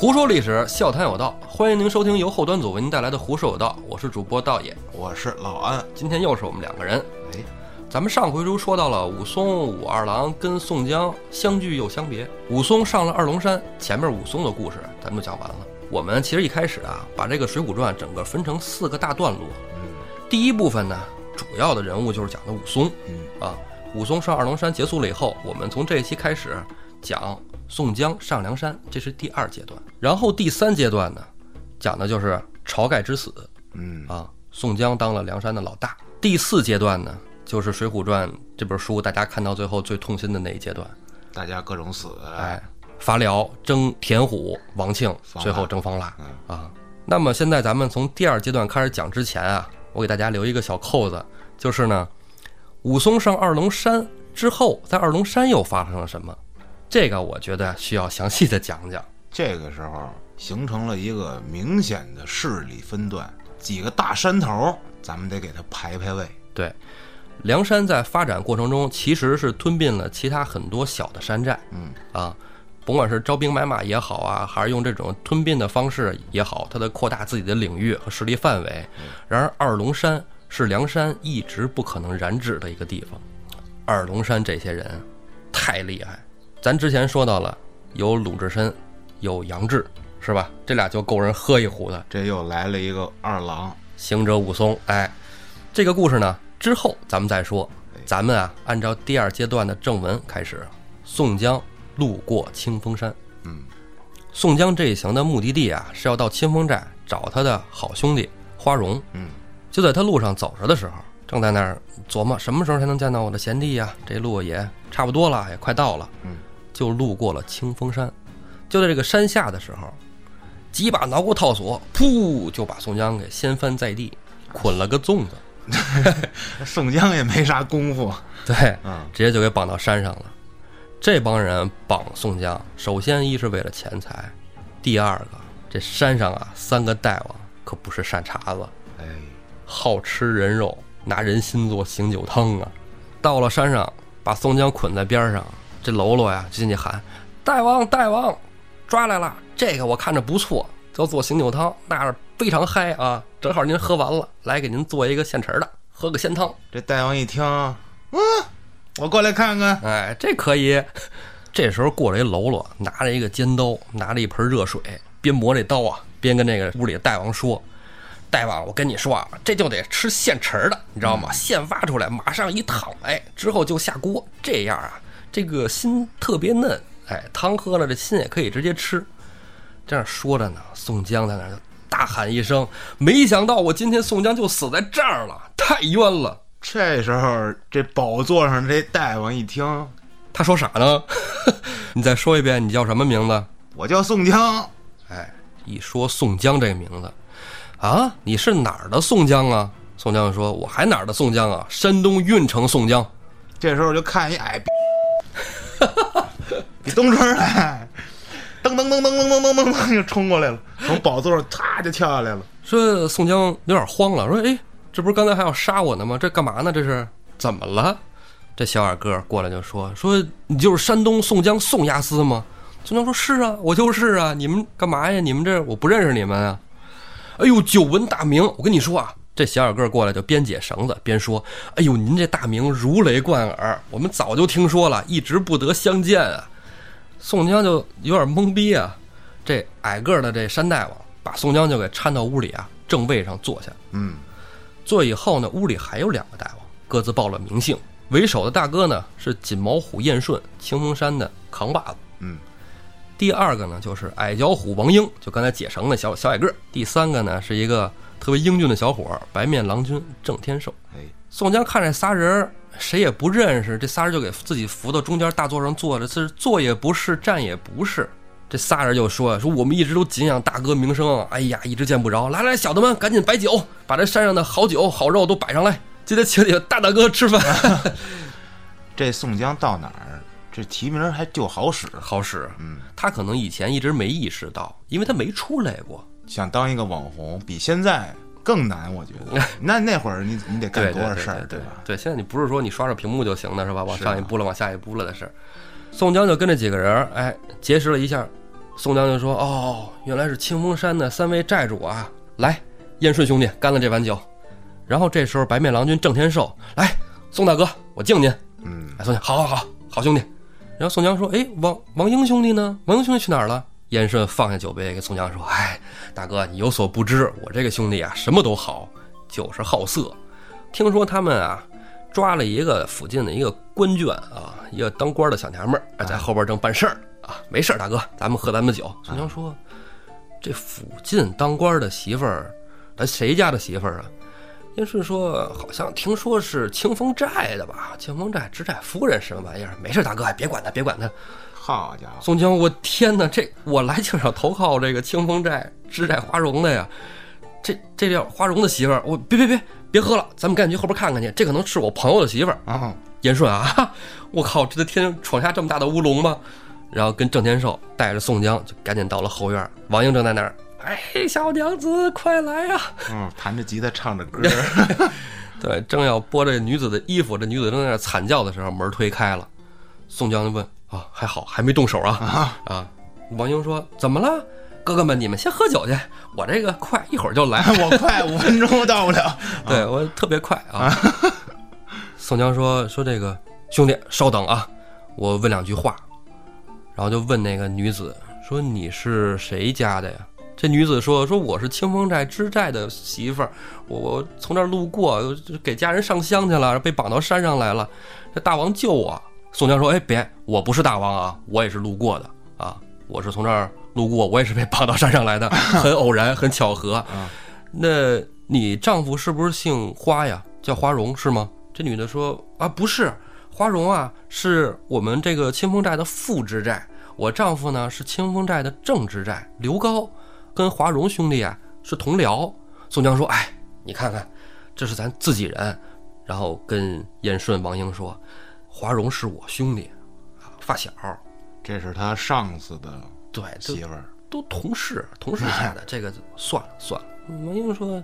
胡说历史，笑谈有道，欢迎您收听由后端组为您带来的《胡说有道》，我是主播道爷。我是老安。今天又是我们两个人。哎，咱们上回书说到了武松、武二郎跟宋江相聚又相别，武松上了二龙山，前面武松的故事咱们就讲完了。我们其实一开始啊，把这个《水浒传》整个分成四个大段落。嗯第一部分呢，主要的人物就是讲的武松嗯啊。武松上二龙山结束了以后，我们从这一期开始讲宋江上梁山，这是第二阶段。然后第三阶段呢，讲的就是晁盖之死嗯啊，宋江当了梁山的老大。第四阶段呢，就是《水浒传》这本书大家看到最后最痛心的那一阶段，大家各种死。哎，伐辽征田虎、王庆，最后征方腊嗯啊。那么现在咱们从第二阶段开始讲之前啊，我给大家留一个小扣子，就是呢，武松上二龙山之后，在二龙山又发生了什么？这个我觉得需要详细的讲讲。这个时候形成了一个明显的势力分段，几个大山头，咱们得给它排排位。对，梁山在发展过程中其实是吞并了其他很多小的山寨嗯啊，甭管是招兵买马也好啊，还是用这种吞并的方式也好，它的扩大自己的领域和势力范围。然而，二龙山是梁山一直不可能染指的一个地方。二龙山这些人太厉害，咱之前说到了，有鲁智深，有杨志，是吧？这俩就够人喝一壶的。这又来了一个二郎。行者武松，哎，这个故事呢之后咱们再说。咱们啊，按照第二阶段的正文开始，宋江路过清风山。嗯，宋江这一行的目的地啊，是要到清风寨找他的好兄弟花荣。嗯，就在他路上走着的时候，正在那儿琢磨什么时候才能见到我的贤弟呀？这路也差不多了，也快到了。嗯，就路过了清风山。就在这个山下的时候，几把挠骨套索，噗，就把宋江给掀翻在地，捆了个粽子。宋江也没啥功夫。对，嗯直接就给绑到山上了。这帮人绑宋江，首先一是为了钱财，第二个这山上啊三个大王可不是善茬子，哎，好吃人肉，拿人心做醒酒汤啊。到了山上，把宋江捆在边上，这喽啰呀就进去喊：“大王，大王，抓来了！这个我看着不错，叫做醒酒汤，那是非常嗨啊！正好您喝完了，来给您做一个现成的，喝个鲜汤。这大王一听，嗯，我过来看看。哎，这可以。这时候过来一喽啰，拿着一个尖刀，拿着一盆热水，边磨这刀啊，边跟那个屋里的大王说：“大王，我跟你说啊，这就得吃现成的，你知道吗？现挖出来，马上一烫，哎，之后就下锅，这样啊，这个心特别嫩，哎，汤喝了，这心也可以直接吃。”这样说着呢，宋江在那儿就大喊一声：“没想到我今天宋江就死在这儿了，太冤了！”这时候，这宝座上这大王一听，他说啥呢？你再说一遍，你叫什么名字？我叫宋江。哎，一说宋江这个名字，啊，你是哪儿的宋江啊？宋江就说：“我还哪儿的宋江啊？山东运城宋江。这时候就看一矮逼，比东春来，噔噔噔噔噔噔噔噔噔就冲过来了，从宝座上啪就跳下来了。”说宋江有点慌了，说：“哎，这不是刚才还要杀我呢吗？这干嘛呢？这是怎么了？”这小矮个儿过来就说：“说你就是山东宋江宋押司吗？”宋江说：“是啊，我就是啊。你们干嘛呀？你们这我不认识你们啊。”哎呦，久闻大名，我跟你说啊，这小矮个儿过来就边解绳子边说：“哎呦，您这大名如雷贯耳，我们早就听说了，一直不得相见啊。”宋江就有点懵逼啊。这矮个儿的这山大王把宋江就给搀到屋里啊正位上坐下。嗯，坐以后呢，屋里还有两个大王，各自报了名姓。为首的大哥呢是锦毛虎燕顺，清风山的扛把子。嗯，第二个呢就是矮脚虎王英，就刚才解绳的小小矮个儿。第三个呢是一个特别英俊的小伙儿，白面郎君郑天寿。哎，宋江看这仨人儿谁也不认识，这仨人就给自己扶到中间大座上坐着，是坐也不是，站也不是。这仨人就说说我们一直都敬仰大哥名声，哎呀，一直见不着。来来，小的们赶紧摆酒，把这山上的好酒好肉都摆上来，今天请你们大大哥吃饭。这宋江到哪儿，这提名还就好使。好使，嗯，他可能以前一直没意识到，因为他没出来过。想当一个网红，比现在更难，我觉得。那那会儿你你得干多少事儿，对吧？对，现在你不是说你刷刷屏幕就行的是吧？往上一步了，往下一步了的事儿。宋江就跟着几个人，哎，结识了一下宋江就说：“哦，原来是清风山的三位寨主啊！来，燕顺兄弟干了这碗酒。”然后这时候白面郎君郑天寿来，宋大哥，我敬您。嗯，哎，宋江，好好好，好兄弟。然后宋江说：“哎，王王英兄弟呢？王英兄弟去哪儿了？”燕顺放下酒杯，给宋江说：“哎，大哥，你有所不知，我这个兄弟啊，什么都好，就是好色。听说他们啊，抓了一个附近的一个官眷啊，一个当官的小娘们儿，在后边正办事儿啊。没事儿，大哥，咱们喝咱们的酒。”宋江说：“这附近当官的媳妇儿，咱谁家的媳妇儿啊？”燕顺说：“好像听说是清风寨的吧？清风寨知寨夫人什么玩意儿？没事，大哥，别管他，别管他。”好家伙，宋江，我天哪，这我来就是要投靠这个清风寨知寨花荣的呀！这这叫花荣的媳妇儿，我别别别别喝了，咱们赶紧去后边看看去，这可能是我朋友的媳妇儿。啊，严顺啊，我靠，这天闯下这么大的乌龙吗？然后跟郑天寿带着宋江就赶紧到了后院，王英正在那儿，哎，小娘子快来呀！嗯，弹着吉他唱着歌，对，正要剥这女子的衣服，这女子正在那惨叫的时候，门推开了，宋江就问啊，还好还没动手啊啊！王英说怎么了？哥哥们，你们先喝酒去，我这个快，一会儿就来。我快五分钟到不了。对我特别快啊。宋江说说这个兄弟稍等啊，我问两句话，然后就问那个女子说你是谁家的呀？这女子说说我是清风寨知寨的媳妇儿，我我从这儿路过，给家人上香去了，被绑到山上来了，这大王救我。宋江说哎别，我不是大王啊，我也是路过的啊，我是从这儿路过，我也是被绑到山上来的，很偶然，很巧合。那你丈夫是不是姓花呀？叫花荣是吗？这女的说啊，不是，花荣啊，是我们这个清风寨的副知寨。我丈夫呢是清风寨的正知寨刘高，跟华荣兄弟啊是同僚。宋江说：“哎，你看看，这是咱自己人。”然后跟燕顺、王英说：“华荣是我兄弟，啊，发小，这是他上司的对，媳妇儿，都同事，同事下的，这个算了算了。”王英说。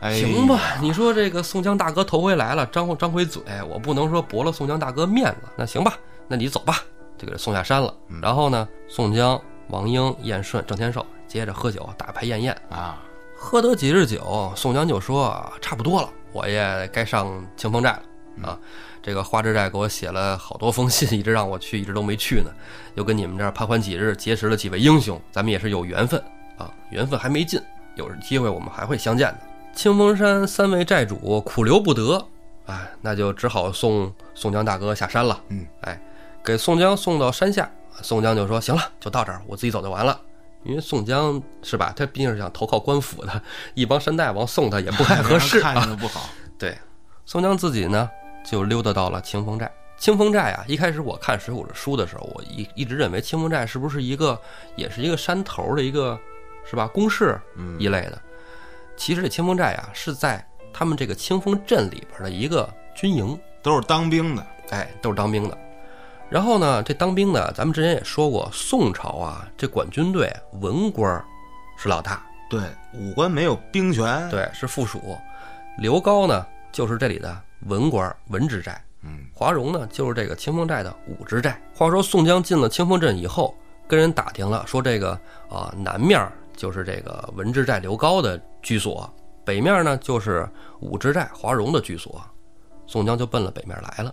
哎，行吧，你说这个宋江大哥头回来了，张张回嘴，我不能说驳了宋江大哥面子。那行吧，那你走吧，就给他送下山了。然后呢，宋江、王英、燕顺、郑天寿接着喝酒，打牌宴宴。啊，喝得几日酒，宋江就说差不多了，我也该上清风寨了啊。这个花之寨给我写了好多封信，一直让我去，一直都没去呢。又跟你们这儿攀欢几日，结识了几位英雄，咱们也是有缘分啊，缘分还没尽，有机会我们还会相见的。清风山三位寨主苦留不得，哎，那就只好送宋江大哥下山了。嗯，哎，给宋江送到山下，宋江就说：“行了，就到这儿，我自己走就完了。”因为宋江是吧，他毕竟是想投靠官府的，一帮山大王送他也不太合适 看啊。着不好。对，宋江自己呢就溜达到了清风寨。清风寨啊，一开始我看《水浒》的书的时候，我一一直认为清风寨是不是一个，也是一个山头的一个，是吧，工事嗯一类的。其实这清风寨啊，是在他们这个清风镇里边的一个军营，都是当兵的，哎，都是当兵的。然后呢，这当兵的，咱们之前也说过，宋朝啊，这管军队文官儿是老大，对，武官没有兵权。，对，是附属。刘高呢，就是这里的文官文职寨。嗯，华容呢，就是这个清风寨的武职寨。话说宋江进了清风镇以后，跟人打听了，说这个啊、南面就是这个文职寨刘高的居所，北面呢就是武职寨华容的居所。宋江就奔了北面来了。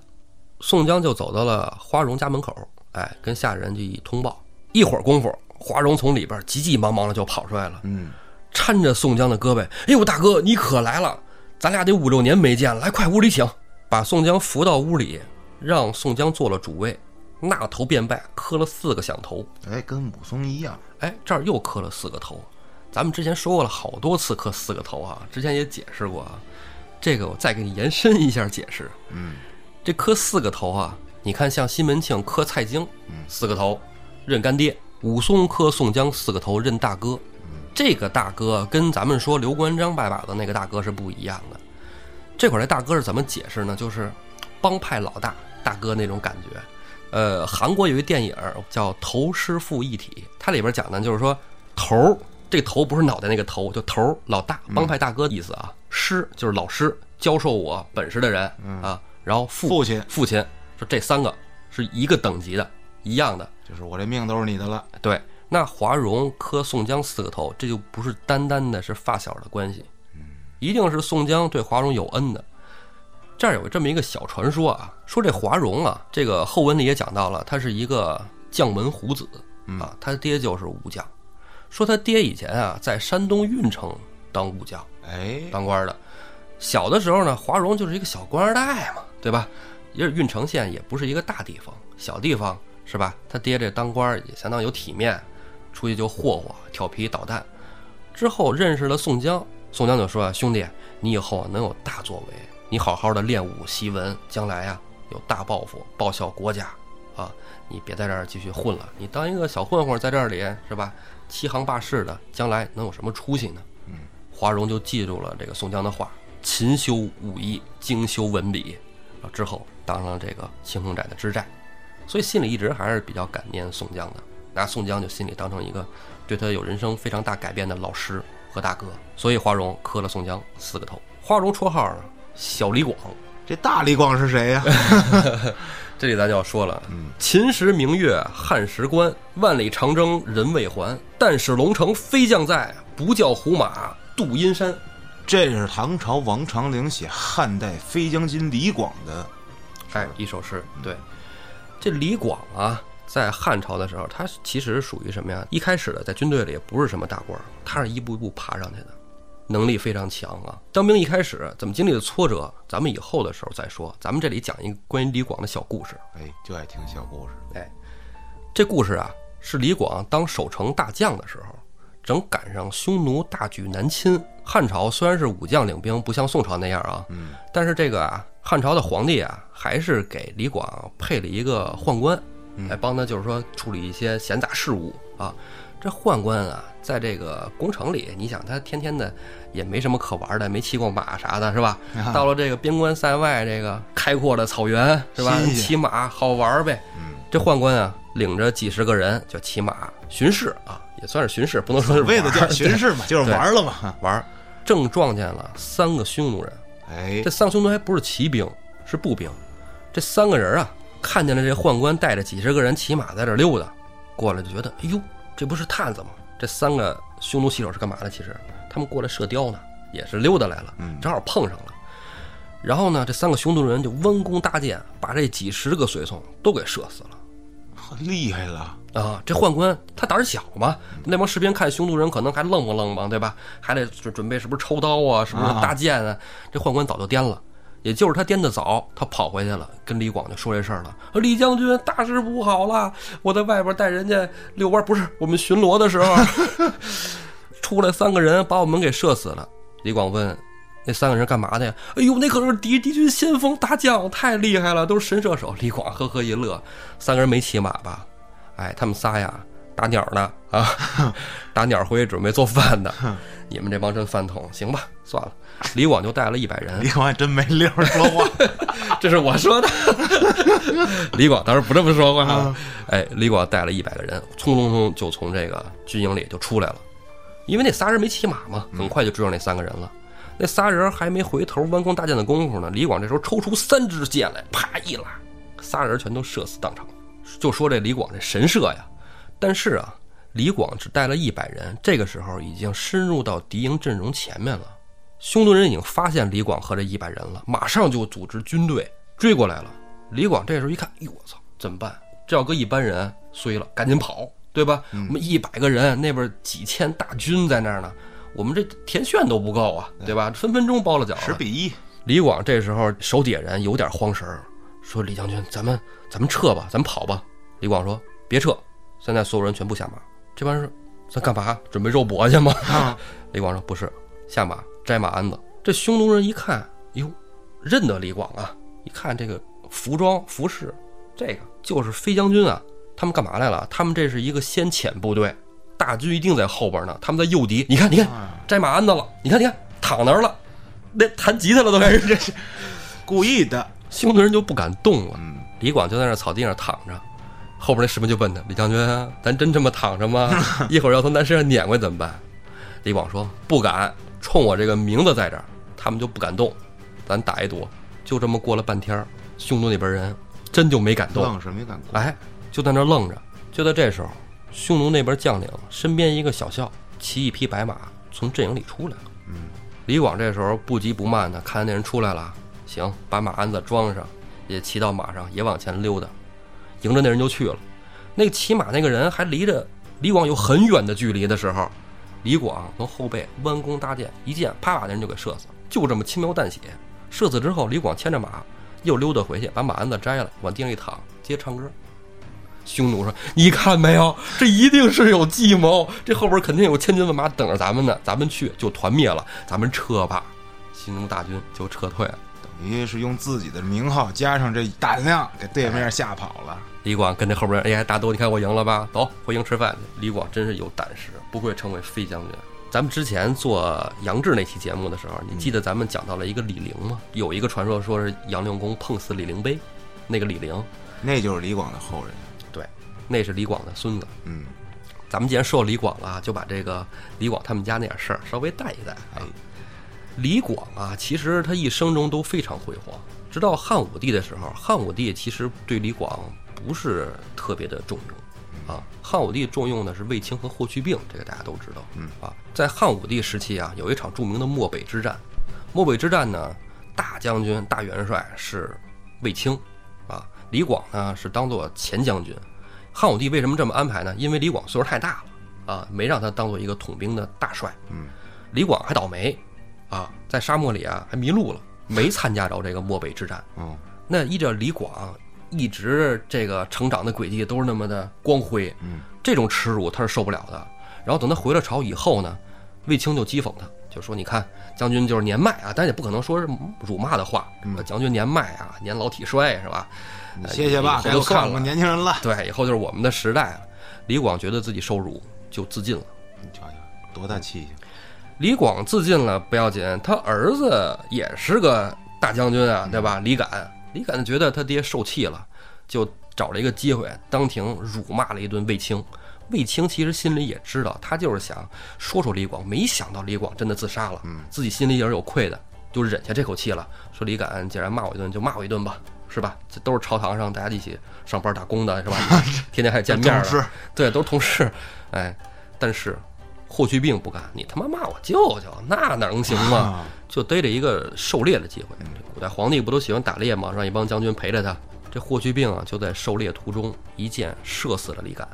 宋江就走到了华荣家门口，哎，跟下人就一通报。一会儿功夫，华荣从里边急急忙忙的就跑出来了，嗯，搀着宋江的胳膊，哎呦，大哥，你可来了，咱俩得五六年没见了，来，快屋里请。把宋江扶到屋里，让宋江做了主位，那头便拜，磕了四个响头。哎，跟武松一样。哎，这儿又磕了四个头。咱们之前说过了好多次磕四个头啊，之前也解释过啊。这个我再给你延伸一下解释。嗯，这磕四个头啊，你看像西门庆磕蔡京，四个头认干爹；武松磕宋江四个头认大哥。这个大哥跟咱们说刘关张拜把子那个大哥是不一样的。这会儿这大哥是怎么解释呢？就是帮派老大大哥那种感觉。呃，韩国有一电影叫《头师傅一体》，它里边讲的就是说头儿，这头不是脑袋那个头，就头儿老大帮派大哥的意思啊。师就是老师，教授我本事的人啊。然后父父亲父亲说这三个是一个等级的，一样的。就是我这命都是你的了。对，那华容磕宋江四个头，这就不是单单的是发小的关系，一定是宋江对华容有恩的。这儿有这么一个小传说啊，说这华容啊，这个后文里也讲到了，他是一个将门虎子啊，他爹就是武将。说他爹以前啊，在山东运城当武将，哎，当官的。小的时候呢，华容就是一个小官二代嘛，对吧？也是郓城县也不是一个大地方，小地方是吧？他爹这当官也相当有体面，出去就霍霍、调皮捣蛋。之后认识了宋江，宋江就说啊：“兄弟，你以后能有大作为，你好好的练武习文，将来啊有大抱负，报效国家啊！你别在这儿继续混了，你当一个小混混在这里是吧？欺行霸市的，将来能有什么出息呢？”嗯，华容就记住了这个宋江的话。勤修武艺，精修文笔，啊，之后当上了这个青城寨的知寨，所以心里一直还是比较感念宋江的，拿宋江就心里当成一个对他有人生非常大改变的老师和大哥，所以花荣磕了宋江四个头。花荣绰号小李广，这大李广是谁呀？这里咱就要说了，秦时明月汉时关，万里长征人未还，但使龙城飞将在，不教胡马度阴山。这是唐朝王长龄写汉代飞将军李广的，哎，一首诗。对，这李广啊，在汉朝的时候，他其实属于什么呀？一开始的在军队里也不是什么大官，他是一步一步爬上去的，能力非常强啊。当兵一开始怎么经历的挫折，咱们以后的时候再说。咱们这里讲一个关于李广的小故事。哎，就爱听小故事。哎，这故事啊，是李广当守城大将的时候。正赶上匈奴大举南侵，汉朝虽然是武将领兵，不像宋朝那样啊，嗯，但是这个啊，汉朝的皇帝啊，还是给李广配了一个宦官，来帮他就是说处理一些闲杂事务啊。这宦官啊，在这个宫城里，你想他天天的也没什么可玩的，没骑过马啥的，是吧？到了这个边关塞外这个开阔的草原，是吧？骑马好玩呗。这宦官啊，领着几十个人就骑马巡视啊。也算是巡视，不能说是为了叫巡视嘛，就是玩了嘛，玩。正撞见了三个匈奴人，哎，这三个匈奴还不是骑兵，是步兵。这三个人啊，看见了这宦官带着几十个人骑马在这溜达，过来就觉得，哎呦，这不是探子吗？这三个匈奴骑手是干嘛的？其实他们过来射雕呢，也是溜达来了，正好碰上了。然后呢，这三个匈奴人就弯弓搭箭，把这几十个随从都给射死了。厉害了啊！这宦官他胆儿小嘛，那帮士兵看匈奴人可能还愣吧愣吧，对吧？还得准准备是不是抽刀啊，是不是搭箭啊？这宦官早就颠了，也就是他颠的早，他跑回去了，跟李广就说这事儿了。李将军，大事不好了！我在外边带人家遛弯，不是我们巡逻的时候，出来三个人把我们给射死了。李广问。那三个人干嘛的呀？哎呦，那可是敌敌军先锋大将，太厉害了，都是神射手。李广呵呵一乐。三个人没骑马吧？哎，他们仨呀，打鸟呢啊，打鸟回去准备做饭的。你们这帮真饭桶，行吧，算了。李广就带了一百人。李广还真没溜说话，这是我说的。李广当时不这么说话。哎，李广带了一百个人，匆匆匆就从这个军营里就出来了，因为那仨人没骑马嘛，很快就追上那三个人了。那仨人还没回头弯弓搭箭的功夫呢，李广这时候抽出三支箭来，啪一拉，仨人全都射死当场。就说这李广这神射呀，但是啊，李广只带了一百人，这个时候已经深入到敌营阵容前面了。匈奴人已经发现李广和这一百人了，马上就组织军队追过来了。李广这时候一看，哟我操，怎么办？这要搁一般人衰了，赶紧跑，对吧？我们一百个人，那边几千大军在那儿呢。我们这田炫都不够啊，对吧？分分钟包了饺子。十比一。李广这时候手底下人有点慌神儿，说：“李将军，咱们咱们撤吧，咱们跑吧。”李广说：“别撤，现在所有人全部下马。”这帮人说：“咱干嘛？准备肉搏去吗？” 李广说：“不是，下马摘马鞍子。”这匈奴人一看，哟，认得李广啊！一看这个服装服饰，这个就是飞将军啊！他们干嘛来了？他们这是一个先遣部队。大军一定在后边呢，他们在诱敌。你看，你看，摘马鞍子了。你看，你看，躺那儿了，那弹吉他了，都开始。这 是故意的。匈奴人就不敢动了。李广就在那草地上躺着，后边那士兵就问他：“李将军，咱真这么躺着吗？一会儿要从咱身上碾过去怎么办？”李广说：“不敢，冲我这个名字在这儿，他们就不敢动。咱打一赌。”就这么过了半天，匈奴那边人真就没敢动，愣是没敢。哎。就在那愣着。就在这时候，匈奴那边将领身边一个小校骑一匹白马从阵营里出来了。嗯，李广这时候不急不慢的看见那人出来了，行，把马鞍子装上，也骑到马上，也往前溜达，迎着那人就去了。那骑马那个人还离着李广有很远的距离的时候，李广从后背弯弓搭箭，一箭啪把那人就给射死了，就这么轻描淡写。射死之后，李广牵着马又溜达回去，把马鞍子摘了，往地上一躺，接着唱歌。匈奴说：“你看没有，这一定是有计谋，这后边肯定有千军万马等着咱们呢。咱们去就团灭了，咱们撤吧。”匈奴大军就撤退了。等于是用自己的名号加上这胆量，给对面吓跑了。李广跟这后边，哎呀，大都，你看我赢了吧？走，回营吃饭去。李广真是有胆识，不愧称为飞将军。咱们之前做杨志那期节目的时候，你记得咱们讲到了一个李陵吗？有一个传说说是杨令公碰死李陵碑，那个李陵，那就是李广的后人。对，那是李广的孙子。嗯，咱们既然说李广了，就把这个李广他们家那点事儿稍微带一带啊。李广啊，其实他一生中都非常辉煌，直到汉武帝的时候，汉武帝其实对李广不是特别的重用，啊，汉武帝重用的是卫青和霍去病，这个大家都知道，嗯啊，在汉武帝时期啊，有一场著名的漠北之战，漠北之战呢，大将军大元帅是卫青，啊，李广呢是当做前将军，汉武帝为什么这么安排呢？因为李广岁数太大了，啊，没让他当做一个统兵的大帅，嗯，李广还倒霉，啊，在沙漠里啊还迷路了，没参加着这个漠北之战。嗯，那依照李广一直这个成长的轨迹都是那么的光辉，嗯，这种耻辱他是受不了的。然后等他回了朝以后呢，卫青就讥讽他，就说：“你看将军就是年迈啊，但也不可能说是辱骂的话。嗯将军年迈啊，年老体衰是吧？你歇歇吧，以后就算了该我看看年轻人了。对，以后就是我们的时代了。”李广觉得自己受辱，就自尽了。你瞧瞧，多大气性！李广自尽了不要紧，他儿子也是个大将军啊，对吧？李敢，李敢觉得他爹受气了，就找了一个机会，当庭辱骂了一顿卫青。卫青其实心里也知道，他就是想说说李广，没想到李广真的自杀了，自己心里也是有愧的，就忍下这口气了。说李敢既然骂我一顿，就骂我一顿吧，是吧？这都是朝堂上大家一起上班打工的，是吧？天天还见面同事了，对，都是同事，哎，但是霍去病不干，你他妈骂我舅舅，那哪能行嘛？啊就逮着一个狩猎的机会。这古代皇帝不都喜欢打猎吗？让一帮将军陪着他。这霍去病啊，就在狩猎途中一箭射死了李敢。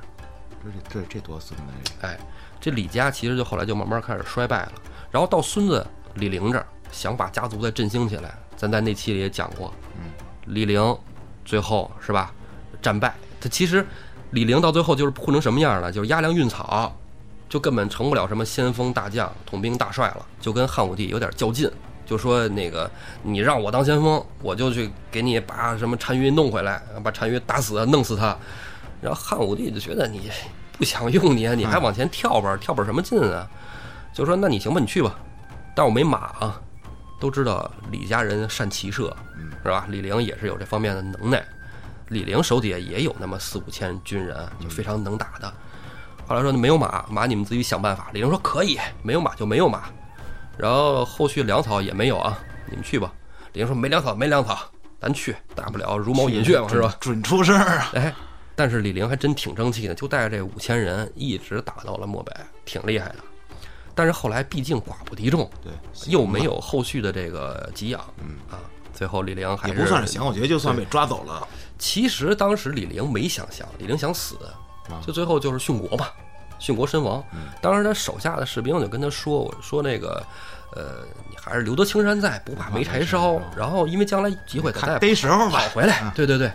这这这多孙子！这哎，这李家其实就后来就慢慢开始衰败了。然后到孙子李陵这儿，想把家族再振兴起来。咱在那期里也讲过，嗯，李陵最后是吧战败。他其实李陵到最后就是混成什么样了？就是押粮运草，就根本成不了什么先锋大将、统兵大帅了，就跟汉武帝有点较劲。就说那个你让我当先锋，我就去给你把什么单于弄回来，把单于打死、弄死他。然后汉武帝就觉得你不想用你，你还往前跳吧，跳本什么劲啊？就说那你行吧，你去吧，但我没马啊。都知道李家人善骑射，是吧？李陵也是有这方面的能耐，李陵手底下也有那么四五千军人，就非常能打的。后来说没有马，马你们自己想办法。李陵说可以，没有马就没有马。然后后续粮草也没有啊，你们去吧。李陵说没粮草，没粮草，咱去，大不了茹毛饮血嘛，是吧？准出事儿啊！哎，但是李陵还真挺争气的，就带着这五千人一直打到了漠北，挺厉害的。但是后来毕竟寡不敌众，对，又没有后续的这个给养，嗯啊，最后李陵还也不算是降，我觉得就算被抓走了。其实当时李陵没想降，李陵想死啊，就最后就是殉国嘛，殉国身亡。当时他手下的士兵就跟他说：“我说那个，呃，你还是留得青山在，不怕没柴烧。然后因为将来机会他再逮时候吧跑回来。”对对对，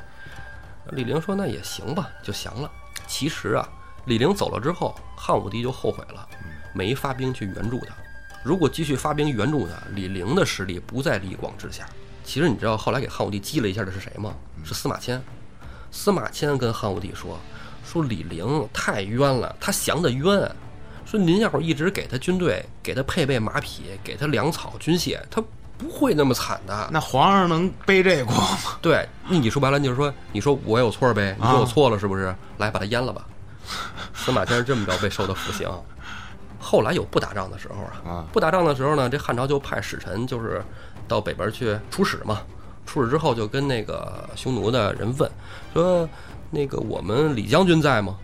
李陵说：“那也行吧，就降了。”其实啊，李陵走了之后，汉武帝就后悔了，没发兵去援助他。如果继续发兵援助他，李陵的实力不在李广之下。其实你知道后来给汉武帝激了一下的是谁吗？是司马迁。司马迁跟汉武帝说：“说李陵太冤了，他降的冤。说您要是一直给他军队，给他配备马匹，给他粮草、军械，他不会那么惨的。那皇上能背这锅吗？对，那你说白了，就是说，你说我有错呗？你说我错了是不是？来，把他阉了吧。司马迁是这么着被受的腐刑。后来有不打仗的时候啊啊，不打仗的时候呢，这汉朝就派使臣，就是到北边去出使嘛。出使之后，就跟那个匈奴的人问说：“那个我们李将军在吗？”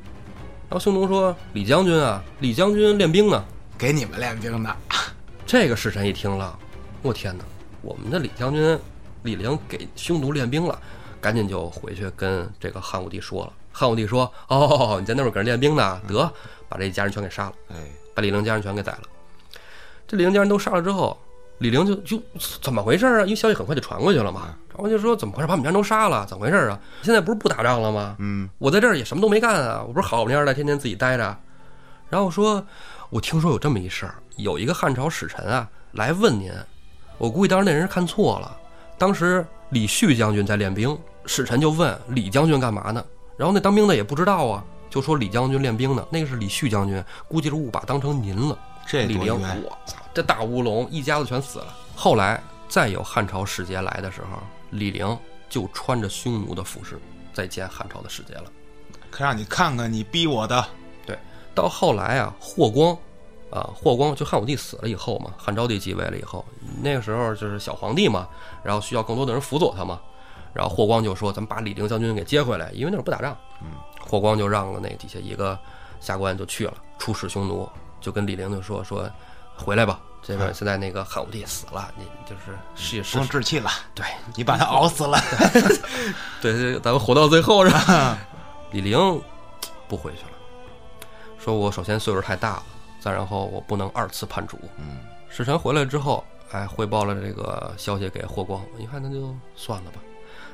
然后匈奴说：“李将军啊，李将军练兵呢。”给你们练兵呢。这个使臣一听了，我天哪！我们的李将军李陵给匈奴练兵了，赶紧就回去跟这个汉武帝说了。汉武帝说：“哦，你在那边搁人练兵呢，得把这一家人全给杀了，哎，把李陵家人全给宰了。”这李陵家人都杀了之后，李陵就就怎么回事啊？因为消息很快就传过去了嘛。传过去说怎么回事？把我们家人都杀了，怎么回事啊？现在不是不打仗了吗？嗯，我在这儿也什么都没干啊，我不是好不蔫的，天天自己待着。然后说，我听说有这么一事儿，有一个汉朝使臣啊来问您，我估计当时那人是看错了。当时李旭将军在练兵，使臣就问李将军干嘛呢？然后那当兵的也不知道啊，就说李将军练兵呢，那个是李旭将军，估计是误把当成您了。这李陵，我操，这大乌龙，一家子全死了。后来再有汉朝使节来的时候，李陵就穿着匈奴的服饰再见汉朝的使节了。可让你看看你逼我的。对，到后来啊，霍光，啊，霍光就汉武帝死了以后嘛，汉昭帝继位了以后，那个时候就是小皇帝嘛，然后需要更多的人辅佐他嘛，然后霍光就说：“咱们把李陵将军给接回来，因为那会儿不打仗。”嗯，霍光就让了那底下一个下官就去了，出使匈奴，就跟李陵就说：“说回来吧，这边现在那个汉武帝死了，你就是是不是用置气了，对你把他熬死了。对对，咱们活到最后是吧？李陵不回去了，说我首先岁数太大了，再然后我不能二次叛主。嗯，使臣回来之后，哎，汇报了这个消息给霍光，一看那就算了吧。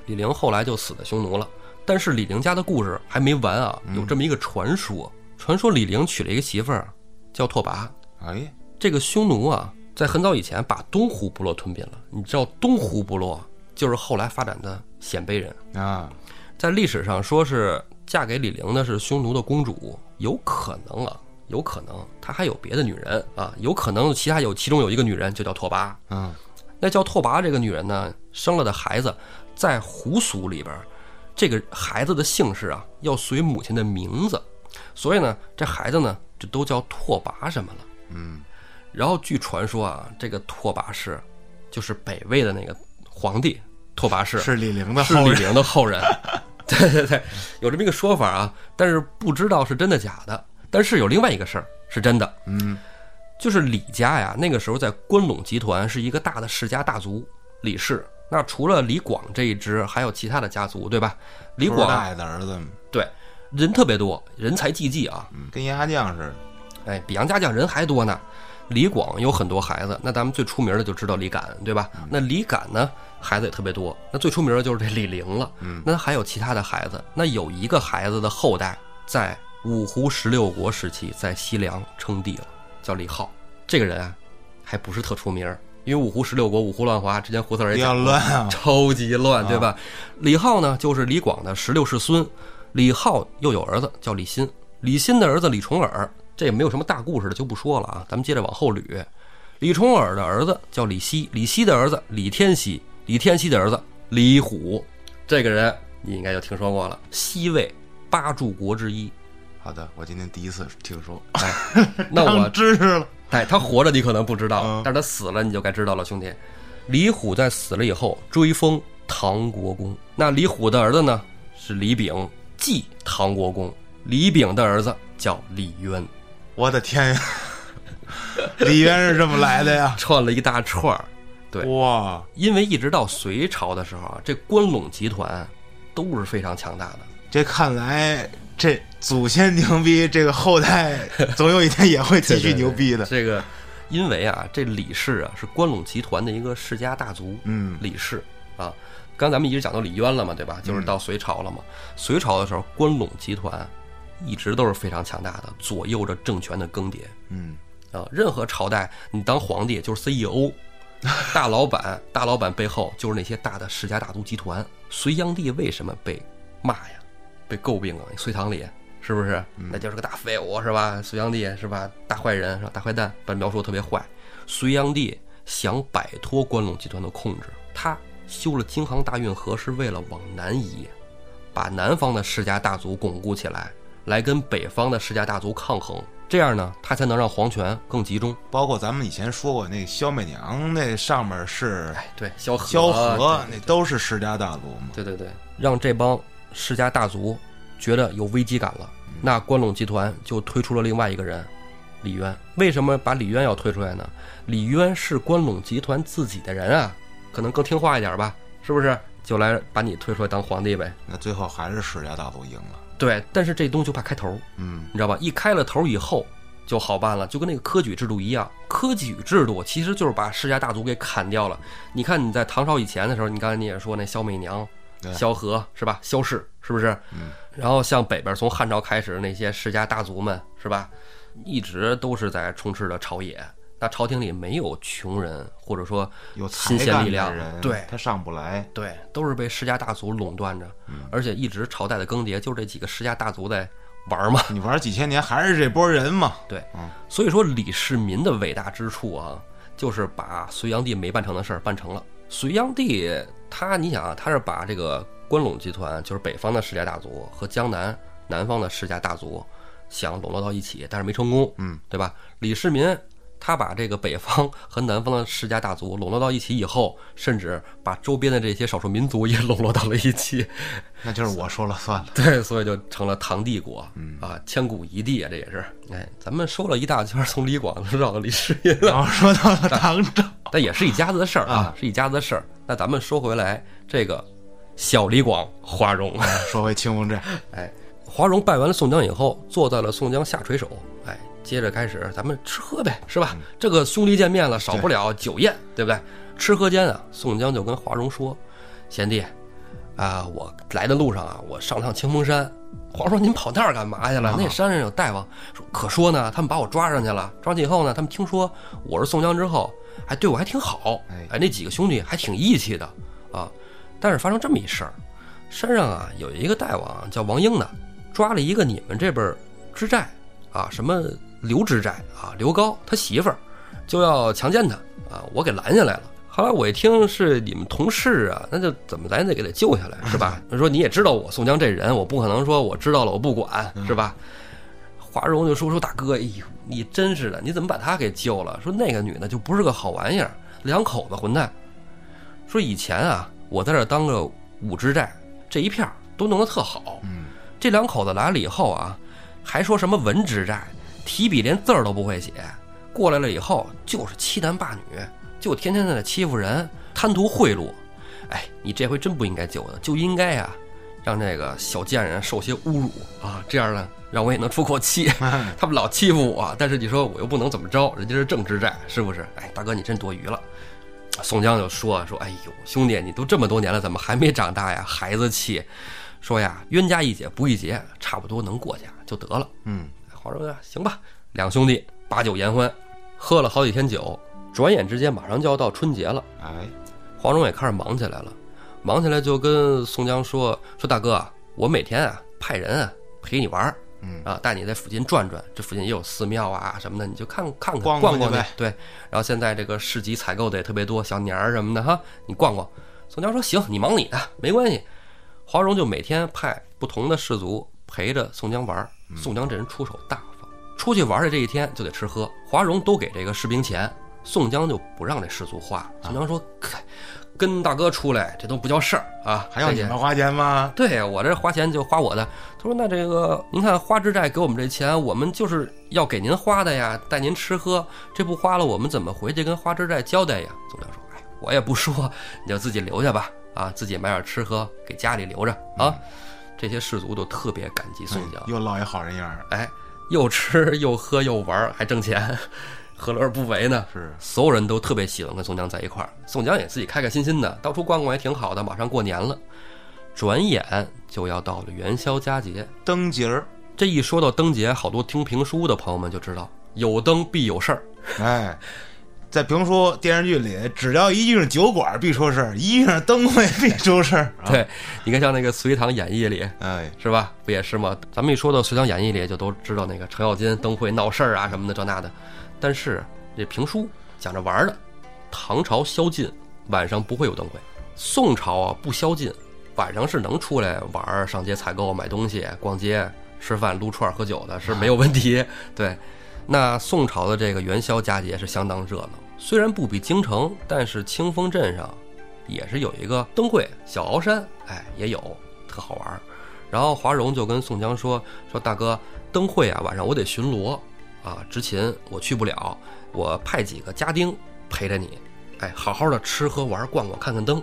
李陵后来就死在匈奴了，但是李陵家的故事还没完啊，有这么一个传说，传说李陵娶了一个媳妇儿叫拓跋，哎，这个匈奴啊，在很早以前把东胡部落吞并了。你知道东胡部落就是后来发展的鲜卑人，啊，在历史上说是嫁给李陵的是匈奴的公主，有可能啊，有可能。她还有别的女人啊，有可能其他有其中有一个女人就叫拓跋。嗯，那叫拓跋这个女人呢，生了的孩子在胡俗里边，这个孩子的姓氏啊要随母亲的名字，所以呢，这孩子呢就都叫拓跋什么了。嗯，然后据传说啊，这个拓跋氏就是北魏的那个皇帝拓跋氏，是李陵的是李后人。陵的后人。对对对，有这么一个说法啊，但是不知道是真的假的。但是有另外一个事儿是真的，嗯，就是李家呀，那个时候在关陇集团是一个大的世家大族，李氏。那除了李广这一支，还有其他的家族，对吧？李广代的儿子，对人特别多，人才济济啊，嗯，跟杨家将似的。哎，比杨家将人还多呢。李广有很多孩子，那咱们最出名的就知道李敢，对吧？那李敢呢，孩子也特别多。那最出名的就是这李陵了。嗯，那还有其他的孩子。那有一个孩子的后代在五胡十六国时期在西凉称帝了，叫李浩。这个人啊，还不是特出名，因为五胡十六国五胡乱华，之前胡四儿也讲乱啊。超级乱，对吧？李浩呢，就是李广的十六世孙。李浩又有儿子叫李欣，李欣的儿子李重耳，这也没有什么大故事的，就不说了啊。咱们接着往后捋。李重耳的儿子叫李熙，李熙的儿子李天锡，李天锡的儿子李虎，这个人你应该就听说过了，西魏八柱国之一。好的，我今天第一次听说，哎，那我长知识了。哎，他活着你可能不知道，嗯但是他死了你就该知道了，兄弟。李虎在死了以后追封唐国公，那李虎的儿子呢是李炳，继唐国公。李炳的儿子叫李渊，我的天呀，李渊是这么来的呀？串了一大串儿。对哇，因为一直到隋朝的时候啊，这关陇集团都是非常强大的。这看来这祖先牛逼，这个后代总有一天也会继续牛逼的。这个，因为啊，这李氏啊是关陇集团的一个世家大族。嗯，李氏啊，刚咱们一直讲到李渊了嘛，对吧？就是到隋朝了嘛。隋朝的时候，关陇集团一直都是非常强大的，左右着政权的更迭嗯，啊。任何朝代，你当皇帝就是 CEO，大老板，大老板背后就是那些大的世家大族集团。隋炀帝为什么被骂呀？被诟病啊？隋唐里是不是？那就是个大废物是吧？隋炀帝是吧？大坏人是吧？大坏蛋，把描述得特别坏。隋炀帝想摆脱关陇集团的控制，他修了京杭大运河是为了往南移，把南方的世家大族巩固起来，来跟北方的世家大族抗衡。这样呢，他才能让皇权更集中。包括咱们以前说过那个萧媚娘，那上面是哎，对，萧何，萧何，那都是世家大族嘛。对对对，让这帮世家大族觉得有危机感了，那关陇集团就推出了另外一个人，李渊。为什么把李渊要推出来呢？李渊是关陇集团自己的人啊，可能更听话一点吧，是不是？就来把你推出来当皇帝呗。那最后还是世家大族赢了。对，但是这东西就怕开头，嗯，你知道吧？一开了头以后就好办了，就跟那个科举制度一样。科举制度其实就是把世家大族给砍掉了。你看你在唐朝以前的时候，你刚才你也说那萧媚娘、萧何是吧？萧氏是不是？嗯。然后像北边从汉朝开始那些世家大族们是吧，一直都是在充斥着朝野。那朝廷里没有穷人，或者说有才新鲜力量人，对他上不来。对，都是被世家大族垄断着，而且一直朝代的更迭，就是这几个世家大族在玩嘛。你玩几千年还是这波人嘛？对嗯，所以说李世民的伟大之处啊，就是把隋炀帝没办成的事儿办成了。隋炀帝他，你想啊，他是把这个关陇集团，就是北方的世家大族和江南南方的世家大族想笼络到一起，但是没成功，嗯，对吧？李世民他把这个北方和南方的世家大族笼络到一起以后，甚至把周边的这些少数民族也笼络到了一起，那就是我说了算了。对，所以就成了唐帝国，嗯啊，千古一帝啊，这也是。哎，咱们说了一大圈，从李广绕到李世民了，然后说到了唐朝，但也是一家子的事儿啊啊，是一家子的事儿。那咱们说回来，这个小李广花荣，说回清风寨，哎，华容拜完了宋江以后，坐在了宋江下垂手，哎，接着开始咱们吃喝呗，是吧？这个兄弟见面了，少不了酒宴，对不对？吃喝间啊，宋江就跟华容说：“贤弟，啊，我来的路上啊，我上趟清风山。”华容说：“您跑那儿干嘛去了？啊那山上有大王。”说：“可说呢，他们把我抓上去了，抓上去以后呢，他们听说我是宋江之后，还对我还挺好，哎哎，那几个兄弟还挺义气的啊。但是发生这么一事儿，山上啊有一个大王叫王英的，抓了一个你们这边儿知寨啊，什么刘知寨啊，刘高他媳妇儿，就要强奸他啊，我给拦下来了。后来我一听是你们同事啊，那就怎么咱得给他救下来是吧？他说你也知道我宋江这人，我不可能说我知道了我不管是吧？华容就说说大哥，哎呦，你真是的，你怎么把他给救了？说那个女的就不是个好玩意儿，两口子混蛋。说以前啊，我在这当个武知寨，这一片儿都弄得特好。嗯，这两口子来了以后啊，还说什么文知寨，提笔连字儿都不会写，过来了以后就是欺男霸女，就天天在那欺负人，贪图贿赂。哎，你这回真不应该救他，就应该啊，让这个小贱人受些侮辱啊，这样呢，让我也能出口气。他们老欺负我，但是你说我又不能怎么着，人家是正知寨，是不是？哎，大哥你真多余了。宋江就说说，哎呦，兄弟，你都这么多年了，怎么还没长大呀？孩子气。说呀，冤家宜解不宜结，差不多能过去就得了。嗯，华容说行吧，两兄弟把酒言欢，喝了好几天酒，转眼之间马上就要到春节了。哎，黄蓉也开始忙起来了，忙起来就跟宋江说说大哥啊，我每天啊派人啊陪你玩儿，嗯啊带你在附近转转，这附近也有寺庙啊什么的，你就看看看逛逛去呗。对，然后现在这个市集采购的也特别多，小年儿什么的哈，你逛逛。宋江说行，你忙你的，没关系。黄蓉就每天派不同的士卒陪着宋江玩儿，宋江这人出手大方，出去玩的这一天就得吃喝，华容都给这个士兵钱，宋江就不让这士卒花。宋江说：“嗨跟大哥出来，这都不叫事儿啊，还要你们花钱吗？对呀，我这花钱就花我的。他说：“那这个您看花之寨给我们这钱，我们就是要给您花的呀，带您吃喝，这不花了，我们怎么回去跟花之寨交代呀？”宋江说：“哎，我也不说，你就自己留下吧，啊，自己买点吃喝给家里留着啊。这些士卒都特别感激宋江，又落一好人样儿。哎，又吃又喝又玩儿还挣钱，何乐而不为呢？是，所有人都特别喜欢跟宋江在一块儿，宋江也自己开开心心的，到处逛逛也挺好的。马上过年了，转眼就要到了元宵佳节。灯节儿，这一说到灯节，好多听评书的朋友们就知道，有灯必有事儿。哎，在评书、电视剧里，只要一遇上酒馆必出事儿，一遇上灯会必出事儿。啊，对，你看像那个《隋唐演义》里哎，是吧？不也是吗？咱们一说到《隋唐演义》里，就都知道那个程咬金灯会闹事儿啊什么的这那的。但是这评书讲着玩儿的，唐朝宵禁，晚上不会有灯会；宋朝啊不宵禁，晚上是能出来玩儿、上街采购、买东西、逛街、吃饭、撸串儿、喝酒的，是没有问题。对，那宋朝的这个元宵佳节是相当热闹，虽然不比京城，但是清风镇上也是有一个灯会，小鳌山，哎，也有特好玩儿。然后华容就跟宋江说：“说大哥，灯会啊，晚上我得巡逻啊，执勤我去不了，我派几个家丁陪着你，哎，好好的吃喝玩逛逛，看看灯。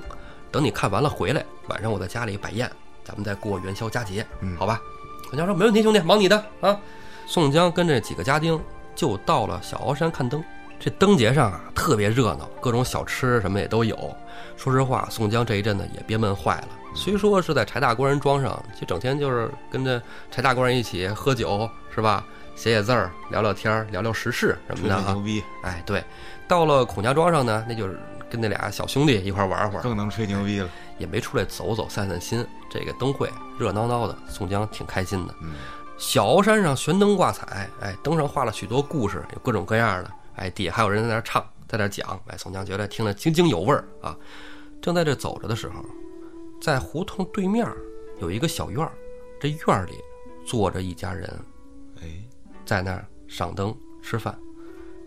等你看完了回来，晚上我在家里摆宴，咱们再过元宵佳节，嗯好吧？”宋江说：“没问题，兄弟，忙你的啊。”宋江跟这几个家丁就到了小鳌山看灯。这灯节上啊，特别热闹，各种小吃什么也都有。说实话，宋江这一阵子也憋闷坏了。虽说是在柴大官人庄上，就整天就是跟着柴大官人一起喝酒，是吧？写写字儿，聊聊天儿，聊聊时事什么的啊牛。逼，哎，对，到了孔家庄上呢，那就是跟那俩小兄弟一块儿玩会儿，更能吹牛逼了。也没出来走走散散心。这个灯会热闹闹的，宋江挺开心的。嗯，小鳌山上悬灯挂彩，哎，灯上画了许多故事，有各种各样的，哎，底下还有人在那唱，在那讲，哎，宋江觉得听得津津有味儿啊。正在这走着的时候，在胡同对面有一个小院儿，这院儿里坐着一家人，哎，在那儿赏灯吃饭。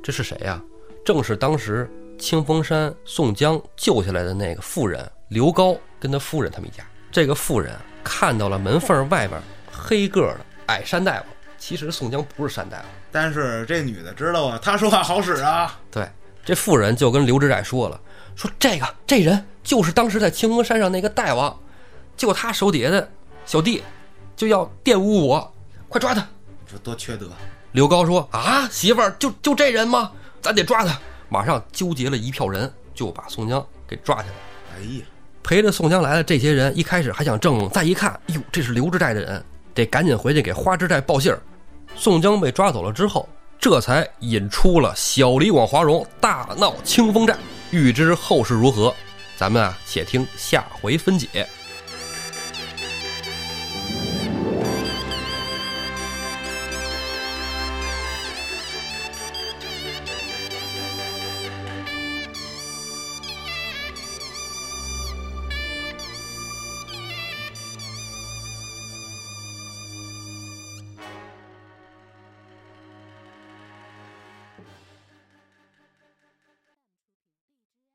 这是谁呀、正是当时清风山宋江救下来的那个妇人刘高跟他夫人他们一家。这个妇人看到了门缝外边黑个的矮山大夫，其实宋江不是山大夫。但是这女的知道啊，她说话好使啊。对，这妇人就跟刘知寨说了，说这个这人就是当时在清风山上那个大王，就他手底下的小弟就要玷污我，快抓他！这多缺德！刘高说：“啊，媳妇儿，就就这人吗？咱得抓他！”马上纠结了一票人，就把宋江给抓起来。哎呀，陪着宋江来的这些人，一开始还想正蒙，再一看，哟，这是刘知寨的人，得赶紧回去给花之寨报信儿。宋江被抓走了之后，这才引出了小李广华容大闹清风寨。欲知后事如何，咱们啊，且听下回分解。